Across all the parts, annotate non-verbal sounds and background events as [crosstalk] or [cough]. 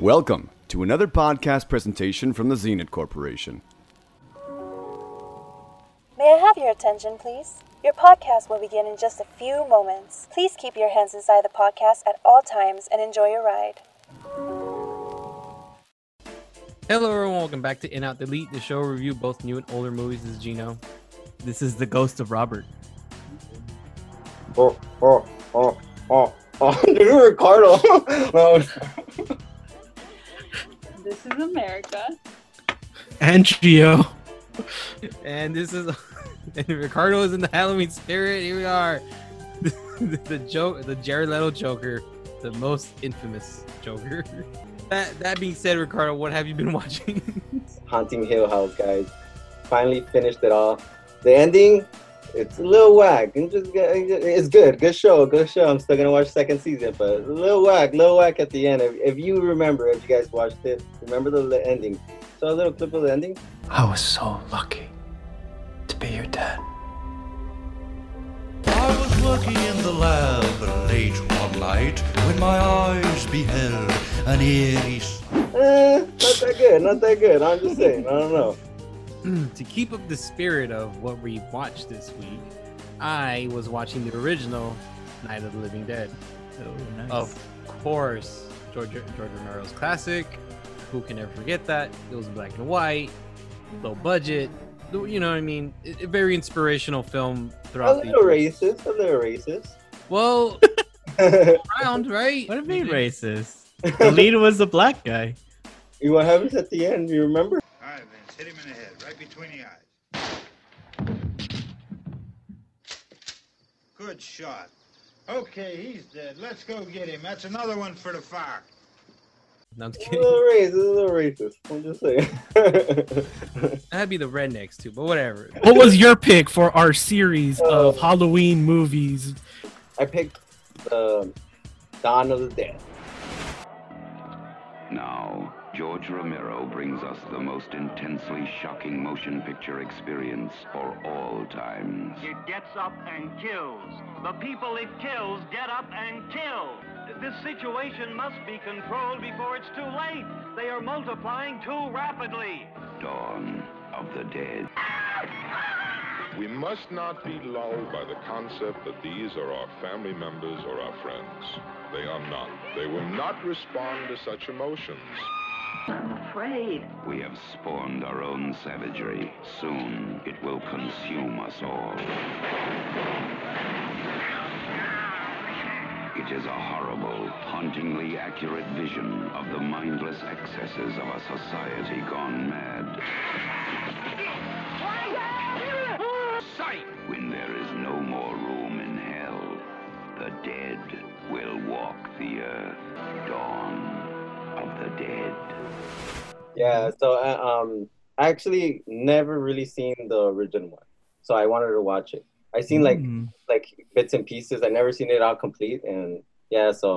Welcome to another podcast presentation from the Zenit Corporation. May I have your attention, please? Your podcast will begin in just a few moments. Please keep your hands inside the podcast at all times and enjoy your ride. Hello, everyone. Welcome back to In Out Delete, the show review both new and older movies. This is Gino. This is the ghost of Robert. Oh, oh, oh, oh, oh, [laughs] dude, Ricardo. [laughs] Oh, no, This is America. And Gio. And this is [laughs] and Ricardo is in the Halloween spirit. Here we are. The, [laughs] the joke, the Jared Leto Joker, the most infamous Joker. That that being said, Ricardo, what have you been [laughs] watching? Haunting Hill House, guys. Finally finished it all. The ending, it's a little whack. And just it's good, good show, good show. I'm still gonna watch second season, but a little whack, little whack at the end. If, if you remember, if you guys watched it, remember the, the ending. So a little clip of the ending. I was so lucky to be your dad. I was working in the lab late one night when my eyes beheld an eerie s- Eh, not that good, not that good. I'm just saying. I don't know. [clears throat] to keep up the spirit of what we watched this week, I was watching the original Night of the Living Dead. Oh, nice. Of course, George George Romero's classic. Who can ever forget that? It was black and white, low budget. You know what I mean? A a very inspirational film A throughout little the racist, a little racist. well [laughs] round, right? What do you mean racist? [laughs] The lead was the black guy. You what happens at the end? You remember? All right, Vince, hit him in the head, right between the eyes. Good shot. Okay, he's dead. Let's go get him. That's another one for the fire. No, I'm just A kidding. little racist, a little racist. I'm just saying. [laughs] That'd be the rednecks too, but whatever. What was your pick for our series of Oh. Halloween movies? I picked the Dawn of the Dead. George Romero brings us the most intensely shocking motion picture experience for all times. It gets up and kills. The people it kills get up and kill. This situation must be controlled before it's too late. They are multiplying too rapidly. Dawn of the Dead. We must not be lulled by the concept that these are our family members or our friends. They are not. They will not respond to such emotions. I'm afraid. We have spawned our own savagery. Soon, it will consume us all. It is a horrible, hauntingly accurate vision of the mindless excesses of a society gone mad. Sight! When there is no more room in hell, the dead will walk the earth. Dawn Yeah, so uh, um, I actually never really seen the original one, so I wanted to watch it. I seen like Mm. like bits and pieces. I never seen it all complete, and yeah, so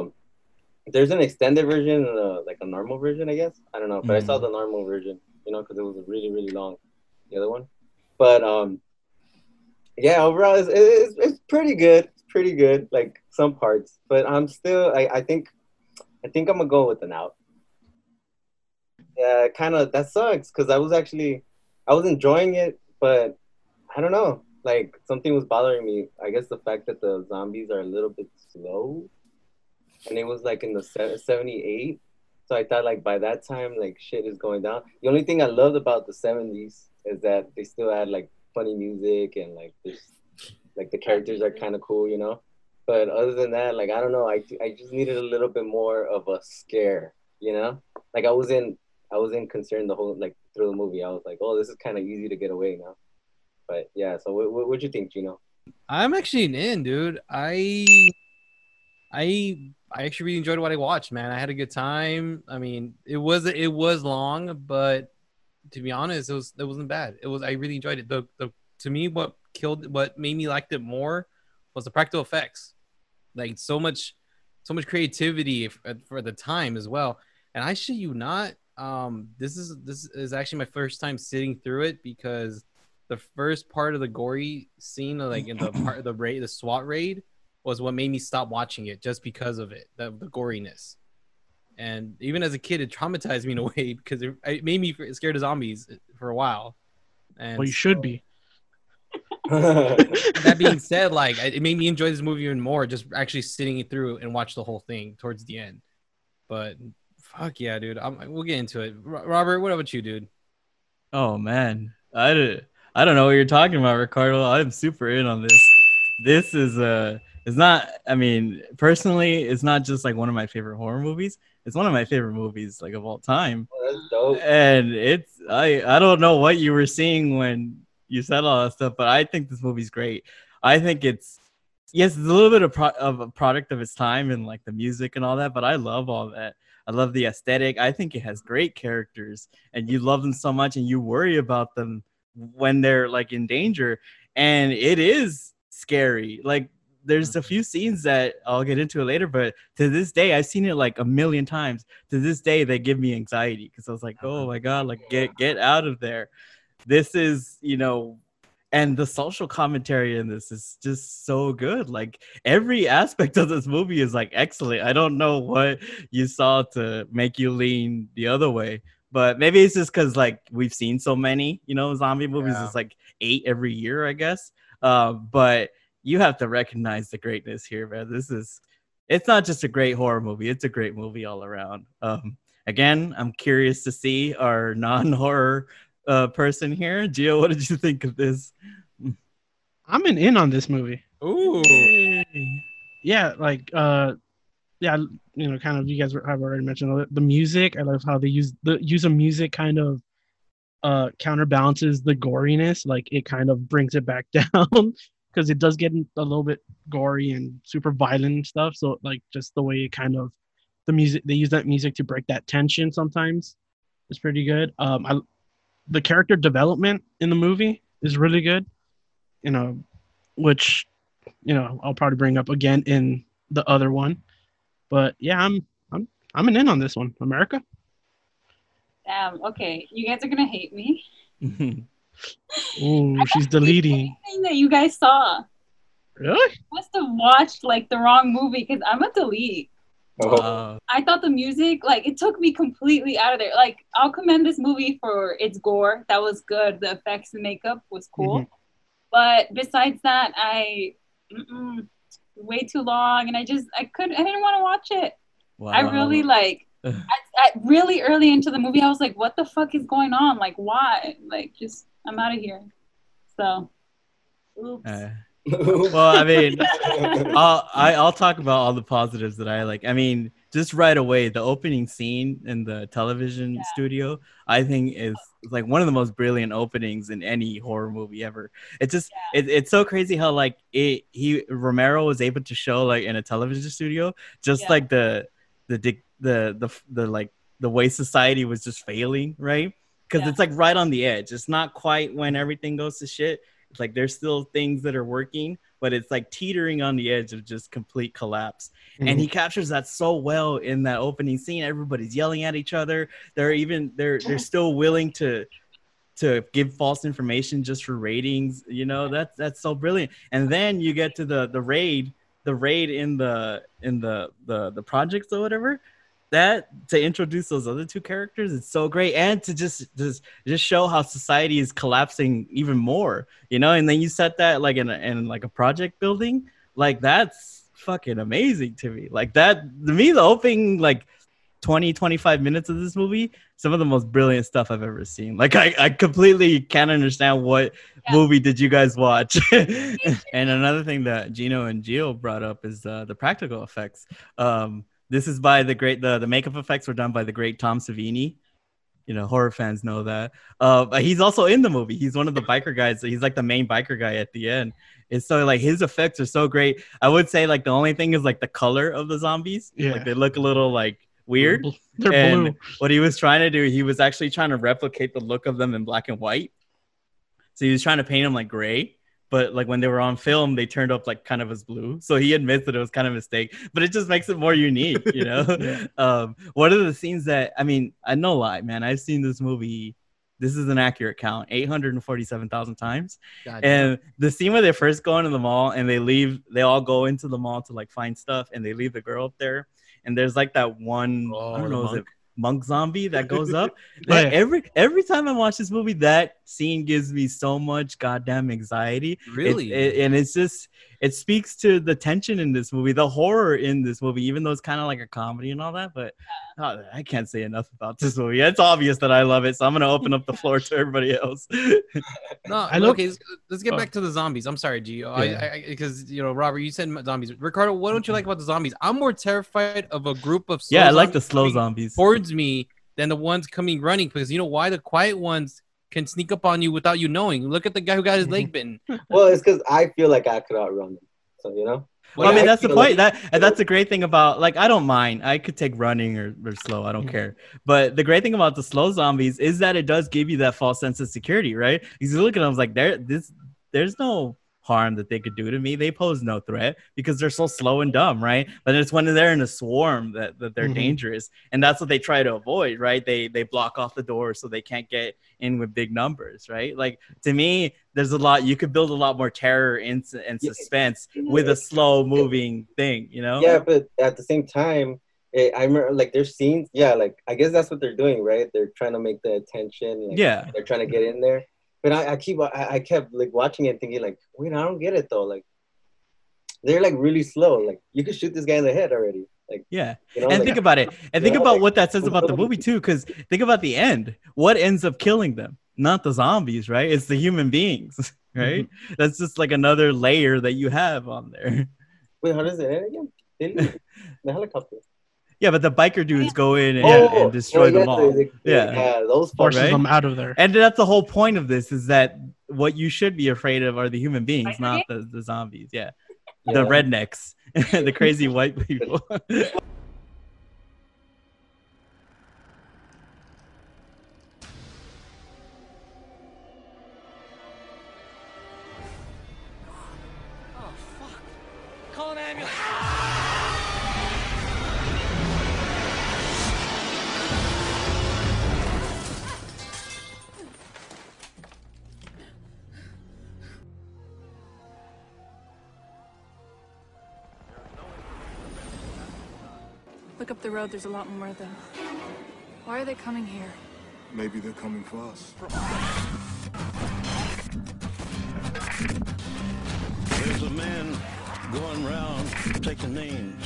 there's an extended version and a, like a normal version, I guess. I don't know, but I saw the normal version, you know, because it was really really long, the other one. But um, yeah, overall, it's, it's, it's pretty good. It's pretty good, like some parts, but I'm still I, I think I think I'm gonna go with an out. Yeah, kind of that sucks because I was actually I was enjoying it, but I don't know, like something was bothering me. I guess the fact that the zombies are a little bit slow, and it was like in the se- 78. So I thought like by that time like shit is going down. The only thing I loved about the 70s is that they still had like funny music and like this like the characters are kind of cool, you know. But other than that, like I don't know, I I just needed a little bit more of a scare, you know. Like I was in I wasn't concerned the whole like through the movie. I was like, oh, this is kind of easy to get away now. But yeah, so what what what'd you think, Gino? I'm actually in, dude. I I I actually really enjoyed what I watched, man. I had a good time. I mean, it was it was long, but to be honest, it was it wasn't bad. It was I really enjoyed it. The the to me what killed what made me liked it more was the practical effects. Like so much so much creativity f- for the time as well. And I shit you not, um this is this is actually my first time sitting through it because the first part of the gory scene, like in the part of the raid, the SWAT raid, was what made me stop watching it just because of it, the, the goriness. And even as a kid, it traumatized me in a [laughs] way because it, it made me scared of zombies for a while. And Well, you should be. [laughs] that being said, like it made me enjoy this movie even more, just actually sitting it through and watch the whole thing towards the end. But fuck yeah, dude, I'm, we'll get into it. Robert, what about you, dude? Oh man, I don't, I don't know what you're talking about, Ricardo. I'm super in on this. This is uh it's not. I mean, personally, it's not just like one of my favorite horror movies. It's one of my favorite movies like of all time. That's dope. And it's I I don't know what you were seeing when you said all that stuff, but I think this movie's great. I think it's yes, it's a little bit of, pro- of a product of its time and like the music and all that, but I love all that. I love the aesthetic. I think it has great characters, and you love them so much, and you worry about them when they're like in danger, and it is scary. Like there's a few scenes that I'll get into it later, but to this day, I've seen it like a million times. To this day, they give me anxiety because I was like, oh my god, like get get out of there. This is you know and the social commentary in this is just so good. Like every aspect of this movie is like excellent. I don't know what you saw to make you lean the other way but maybe it's just because like we've seen so many you know zombie movies. Yeah. it's like eight every year i guess. Uh, but you have to recognize the greatness here man. This is it's not just a great horror movie. It's a great movie all around. Um, again i'm curious to see our non-horror uh, person here gio what did you think of this I'm an in on this movie. Ooh, Yeah, like uh, yeah, you know, kind of. You guys have already mentioned the- the music. I love how they use the use of music kind of uh counterbalances the goriness. Like it kind of brings it back [laughs] down because it does get a little bit gory and super violent and stuff. So like just the way it kind of the music they use that music to break that tension sometimes is pretty good. Um, I the character development in the movie is really good. You know, which you know I'll probably bring up again in the other one. But yeah, I'm I'm I'm an in on this one. America. Damn. Okay, you guys are gonna hate me. [laughs] Ooh, she's deleting. That you guys saw. Really? Must have watched like the wrong movie because I'm a delete. Uh, I thought the music, like, it took me completely out of there. Like, I'll commend this movie for its gore. That was good. The effects and makeup was cool. Mhm. But besides that, I way too long, and I just I couldn't. I didn't want to watch it. I really like. [laughs] At, at really early into the movie, I was like, "What the fuck is going on? Like, why? Like, just I'm out of here." So, oops. Uh, [laughs] well, I mean, I'll I, I'll talk about all the positives that I like. I mean, just right away, the opening scene in the television studio, I think is like one of the most brilliant openings in any horror movie ever. It's just it, it's so crazy how like it he Romero was able to show like in a television studio just like the the dic- the the the like the way society was just failing, right? Because it's like right on the edge. It's not quite when everything goes to shit. It's like there's still things that are working, but it's like teetering on the edge of just complete collapse. And mm-hmm. he captures that so well in that opening scene. Everybody's yelling at each other. They're even they're they're still willing to to give false information just for ratings. You know, that's that's so brilliant. And then you get to the the raid, the raid in the in the the the projects or whatever. That to introduce those other two characters, it's so great, and to just just just show how society is collapsing even more, you know. And then you set that like in a, in like a project building, like that's fucking amazing to me. Like that to me, the opening like 20 25 minutes of this movie some of the most brilliant stuff i've ever seen. Like i, I completely can't understand what movie did you guys watch? [laughs] And another thing that gino and gio brought up is uh, the practical effects. Um, this is by the great the, the makeup effects were done by the great tom savini. You know horror fans know that. Uh, but he's also in the movie. He's one of the biker guys. He's like the main biker guy at the end. It's so like his effects are so great. I would say like the only thing is like the color of the zombies. Yeah. like they look a little like weird. They're and blue. what he was trying to do he was actually trying to replicate the look of them in black and white. So he was trying to paint them like gray but like when they were on film they turned up like kind of as blue so he admits that it was kind of a mistake but it just makes it more unique you know [laughs] Yeah. [laughs] um one of the scenes that i mean i no lie man i've seen this movie this is an accurate count 847,000 times. God and the scene where they first go into the mall and they leave, they all go into the mall to like find stuff and they leave the girl up there. And there's like that one, I Oh, don't know, is it monk. monk zombie that goes up? [laughs] Like, yeah. every every time I watch this movie, that scene gives me so much goddamn anxiety. It- Really? it- and it's just it speaks to the tension in this movie, the horror in this movie, even though it's kind of like a comedy and all that. But oh, I can't say enough about this movie. It's obvious that I love it, so I'm gonna open up the floor to everybody else. [laughs] No, I look- okay. Let's, let's get Oh. back to the zombies. I'm sorry, Gio. Yeah. I, I, because you know, Robert, you said zombies. Ricardo, what don't you like about the zombies? I'm more terrified of a group of slow yeah, I like the slow zombies. towards me than the ones coming running because you know why the quiet ones can sneak up on you without you knowing. Look at the guy who got his leg [laughs] bitten. Well, it's because I feel like I could outrun them. So you know. Well, I Like, mean, that's the point. like- That and that's the great thing about like I don't mind. I could take running or, or slow. I don't mm-hmm. care. But the great thing about the slow zombies is that it does give you that false sense of security, right? Because you look at them like there, this, there's no harm that they could do to me. They pose no threat because they're so slow and dumb, right? But it's when they're in a swarm that, that they're Mhm. dangerous, and that's what they try to avoid, right? They they block off the door so they can't get in with big numbers, right? Like to me, there's a lot you could build a lot more terror and, and Yeah. suspense with a slow moving thing, you know? Yeah, but at the same time, eh, I remember like there's scenes. Yeah, like I guess that's what they're doing, right? They're trying to make the attention. Like, Yeah. they're trying to get in there. But I, I keep I, I kept like watching it, thinking like, wait, I don't get it though. Like they're like really slow. Like you could shoot this guy in the head already. Like Yeah. You know, and like- think about it. And think know, about like- what that says about the movie too, because think about the end. What ends up killing them? Not the zombies, right? It's the human beings, [laughs] right? Mm-hmm. That's just like another layer that you have on there. wait, how does it end again? [laughs] The helicopter. Yeah, but the biker dudes go in and, Oh, and destroy oh, them yeah, all. they- they- yeah. yeah, those Forces Right? them out of there. And that's the whole point of this is that what you should be afraid of are the human beings, not the, the zombies. Yeah. [laughs] The rednecks, [laughs] the crazy [laughs] white people. Look up the road, there's a lot more of them. Why are they coming here? Maybe they're coming for us. There's a man going around taking names.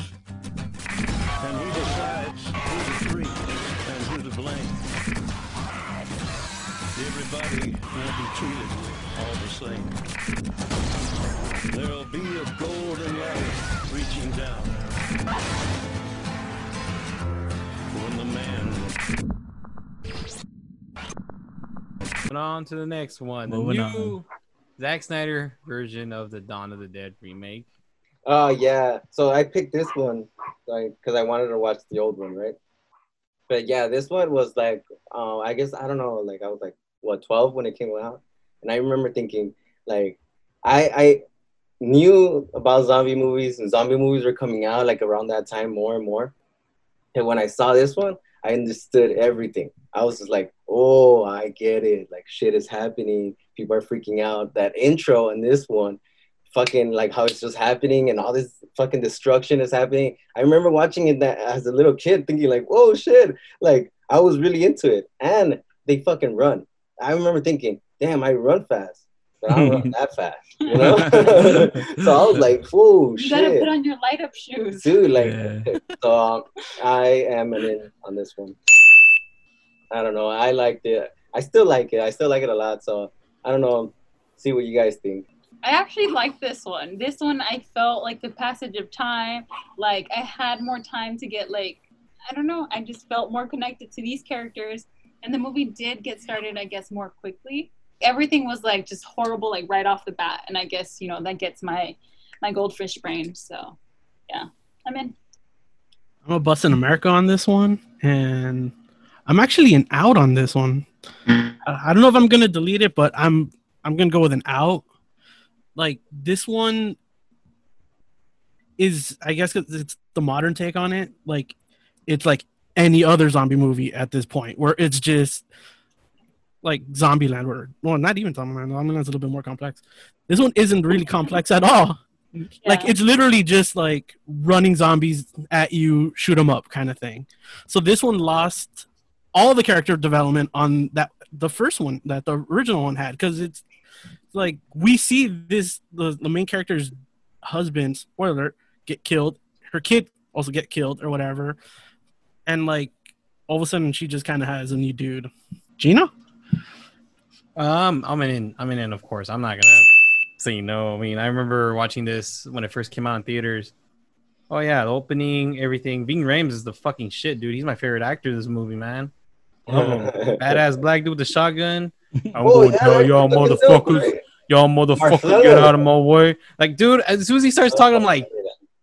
And he decides who to free and who to blame. Everybody will be treated all the same. There'll be a golden ladder reaching down. When the man Moving on to the next one. The Moving new Zack Snyder version of the Dawn of the Dead remake. Oh yeah. So I picked this one like because I wanted to watch the old one, right? But yeah, this one was like uh, I guess I don't know, like I was like what 12 when it came out. And I remember thinking like I I knew about zombie movies and zombie movies were coming out like around that time more and more. And when I saw this one, I understood everything. I was just like, oh, I get it. Like shit is happening. People are freaking out. That intro and this one, fucking like how it's just happening and all this fucking destruction is happening. I remember watching it that as a little kid, thinking like, whoa, shit. Like I was really into it. And they fucking run. I remember thinking, damn, I run fast. But I don't run that [laughs] fast, you know? [laughs] so I was like, whoa, You gotta put on your light up shoes. dude like [laughs] so um, i am an in on this one i don't know i liked it i still like it i still like it a lot so i don't know see what you guys think I actually like this one. This one, I felt like the passage of time, like I had more time to get like, I don't know, I just felt more connected to these characters. And the movie did get started, I guess, more quickly. Everything was like just horrible, like right off the bat. And I guess, you know, that gets my my goldfish brain. So yeah, I'm in. I'm a bust in America on this one, and I'm actually an out on this one. Mm. I I don't know if I'm gonna delete it, but I'm I'm gonna go with an out. Like this one is, I guess, 'cause it's the modern take on it. Like it's like any other zombie movie at this point, where it's just like Zombieland, or well, not even Zombie Land. Zombieland. Zombieland's a little bit more complex. This one isn't really complex at all. Like it's literally just like running zombies at you, shoot them up, kind of thing. So this one lost all the character development on that the first one that the original one had because it's like we see this the, the main character's husband spoiler alert, get killed her kid also get killed or whatever and like all of a sudden she just kind of has a new dude gina Um, I'm in. I'm in. And of course, I'm not gonna say no. I mean, I remember watching this when it first came out in theaters. Oh yeah, the opening, everything. Ving Rhames is the fucking shit, dude. He's my favorite actor in this movie, man. [laughs] Badass black dude with the shotgun. [laughs] I'm Oh, going to tell y'all dope, motherfuckers, y'all motherfuckers, get out of my way. Like, dude, as soon as he starts talking, I'm like,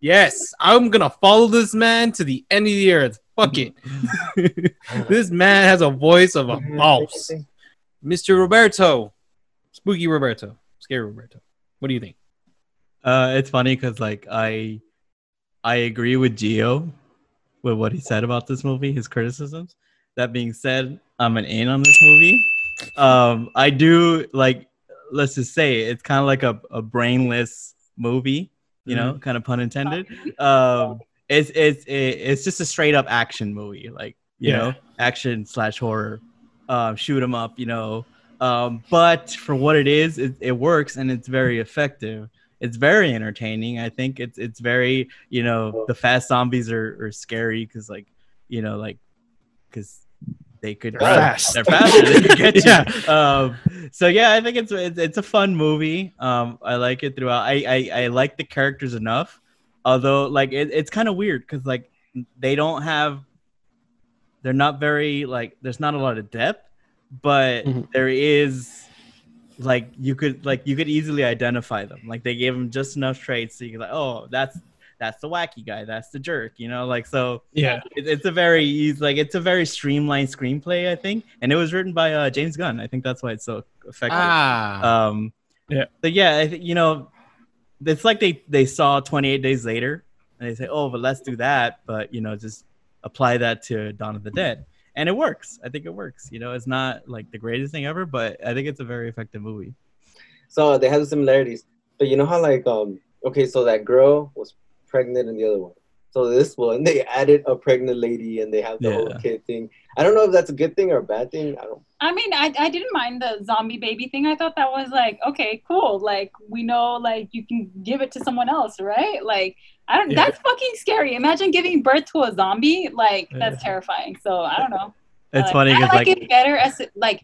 yes, I'm gonna follow this man to the end of the earth. Fuck it. [laughs] this man has a voice of a boss. Mr. Roberto, spooky Roberto, scary Roberto. What do you think? Uh, it's funny because like I, I agree with Gio with what he said about this movie, his criticisms. That being said, I'm an in on this movie. Um, I do like, let's just say it's kind of like a, a brainless movie, you know, kind of pun intended. Um, it's it's it's just a straight up action movie, like you Yeah. know, action slash horror. Um, them up, you know. Um, but for what it is, it, it works and it's very effective. It's very entertaining. I think it's it's very you know the fast zombies are, are scary because like you know like because they could They're fast. They're faster. They could get you. [laughs] Yeah. Um, so yeah, I think it's, it's it's a fun movie. Um, I like it throughout. I I, I like the characters enough, although like it, it's kind of weird because like they don't have. They're not very like. There's not a lot of depth, but Mm-hmm. there is like you could like you could easily identify them. Like they gave them just enough traits so you can like, oh, that's that's the wacky guy, that's the jerk, you know, like so. Yeah. it, it's a very easy, like it's a very streamlined screenplay, I think, and it was written by uh, James Gunn. I think that's why it's so effective. Ah. Um, yeah. So yeah, I think you know, it's like they they saw 28 Days Later, and they say, oh, but let's do that, but you know, just apply that to Dawn of the Dead, and it works. I think it works. You know, it's not like the greatest thing ever, but I think it's a very effective movie. So they have similarities, but you know how like um okay, so that girl was pregnant in the other one. So this one they added a pregnant lady and they have the whole kid thing. I don't know if that's a good thing or a bad thing. I don't. I mean, I, I didn't mind the zombie baby thing. I thought that was like, okay, cool. Like we know, like you can give it to someone else, right? Like I don't. Yeah. That's fucking scary. Imagine giving birth to a zombie. Like that's terrifying. So I don't know. It's like- funny I 'cause, like, like- it better as like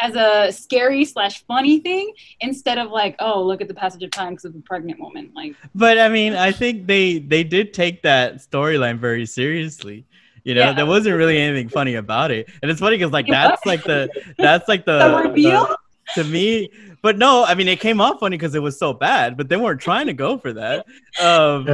as a scary slash funny thing instead of like, oh, look at the passage of time because of a pregnant woman. Like But I mean, I think they they did take that storyline very seriously. You know, Yeah. there wasn't really anything funny about it, and it's funny because like that's like the that's like the, [laughs] The reveal? the- to me. But no, I mean, it came off funny because it was so bad, but they weren't trying to go for that. Um,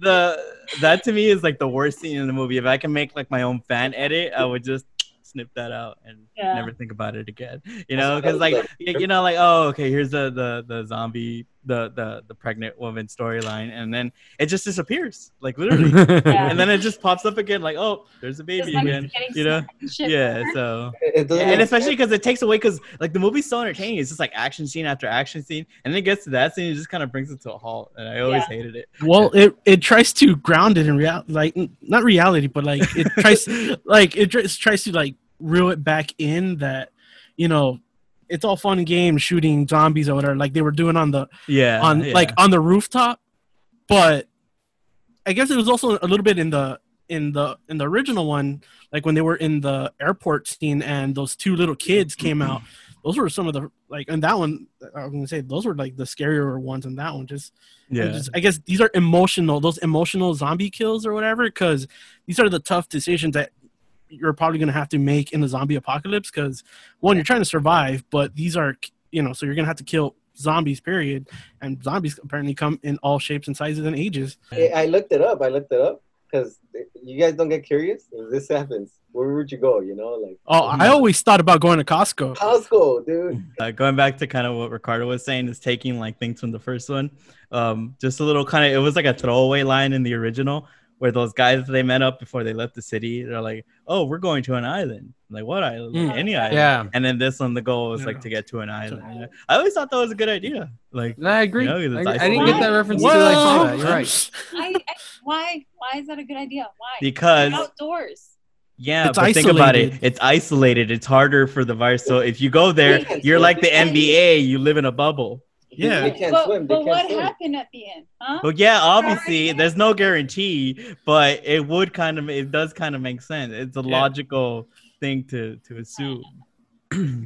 the that to me is like the worst scene in the movie. If I can make like my own fan edit, I would just snip that out and Yeah. never think about it again. You know, because like you you know, like oh, okay, here's the the the zombie, the the the pregnant woman storyline, and then it just disappears, like literally, [laughs] Yeah. and then it just pops up again, like oh, there's a baby Just like again, you know? snapped and shit. Yeah, so It doesn't and especially because it takes away because like the movie's so entertaining. It's just like action scene after action scene, and then it gets to that scene, it just kind of brings it to a halt, and I always Yeah. hated it. Well, it it tries to ground it in real, like not reality, but like it tries, [laughs] like it tries, tries to like reel it back in that, you know, it's all fun games shooting zombies or whatever, like they were doing on the Yeah, on yeah. like on the rooftop, but I guess it was also a little bit in the in the in the original one, like when they were in the airport scene and those two little kids came out. Mm-hmm. Those were some of the like, and that one I was gonna say those were like the scarier ones, and that one just Yeah. just- I guess these are emotional, those emotional zombie kills or whatever, because these are the tough decisions that you're probably going to have to make in the zombie apocalypse. Because one, you're trying to survive, but these are, you know, so you're going to have to kill zombies, period. And zombies apparently come in all shapes and sizes and ages. I I looked it up. I looked it up because you guys don't get curious. If this happens, where would you go? You know, like Oh, I always thought about going to Costco. Costco, dude. Uh, going back to kind of what Ricardo was saying is taking like things from the first one. Um, just a little kind of it was like a throwaway line in the original where those guys they met up before they left the city. They're like, "Oh, we're going to an island." I'm like what island? Like, Mm. Any island? Yeah. And then this one, the goal was like to get to an island. Yeah. I always thought that was a good idea. Like I agree. you know, 'cause I, agree. I didn't get that reference until I saw that. You're right. I, I, why? Why is that a good idea? Why? Because- You're outdoors. Yeah, It's but think about it. It's isolated. It's harder for the virus. So if you go there, you're like the NBA. You live in a bubble. Yeah. They can't but swim. They but can't what swim. happened at the end? Huh? Well, yeah, obviously, there's no guarantee, but it would kind of, it does kind of make sense. It's a logical thing to to assume. [laughs]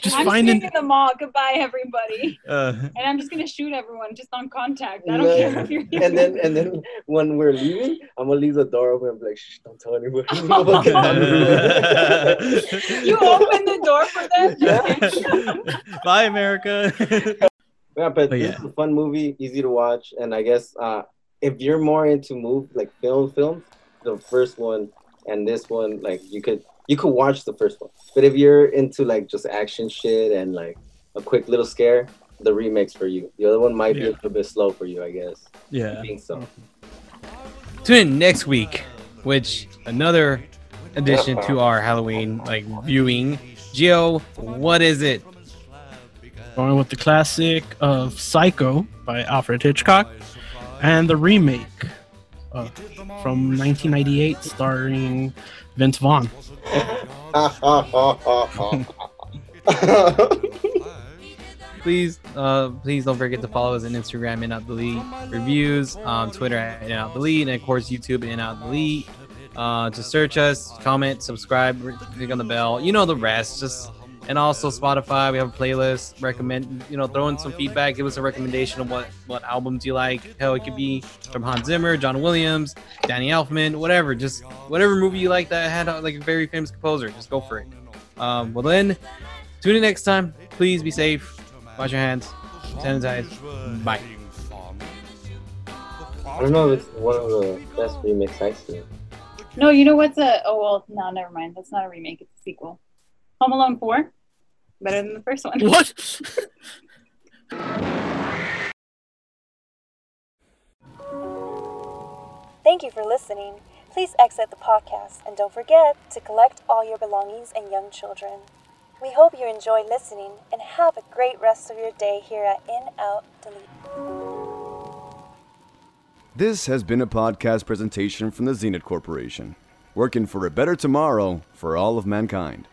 Just I'm finding in the mall. Goodbye, everybody. Uh, And I'm just gonna shoot everyone just on contact. I don't No. care if you're here. and then and then when we're leaving, I'm gonna leave the door open and be like, Shh, don't tell anybody. [laughs] you open the [laughs] door for them. Bye, America. Yeah, but But this yeah. is a fun movie, easy to watch, and I guess uh, if you're more into move like film films, the first one and this one, like you could you could watch the first one. But if you're into like just action shit and like a quick little scare, the remakes for you. The other one might be a little bit slow for you, I guess. yeah. I think so. Tune in next week, which another addition to our Halloween like viewing. Gio, what is it? Going with the classic of Psycho by Alfred Hitchcock and the remake uh, from 1998 starring Vince Vaughn. [laughs] Please, uh, please don't forget to follow us on Instagram In Out Delete reviews, um, Twitter In Out Delete, and of course YouTube In Out Delete. Uh, to search us, comment, subscribe, click on the bell. You know the rest. Just and also Spotify. We have a playlist. Recommend you know throw in some feedback. Give us a recommendation of what what albums you like. Hell, it could be from Hans Zimmer, John Williams, Danny Elfman, whatever. Just whatever movie you like that had like a very famous composer. Just go for it. Um, well then, tune in next time. Please be safe. Wash your hands. Sanitize. Bye. I don't know if it's one of the best remakes I've seen. No, you know what's a? Oh well, no, never mind. That's not a remake. It's a sequel. Home Alone Four, better than the first one. What? [laughs] Thank you for listening. Please exit the podcast and don't forget to collect all your belongings and young children. We hope you enjoy listening and have a great rest of your day here at In Out Delete. This has been a podcast presentation from the Zenit Corporation, working for a better tomorrow for all of mankind.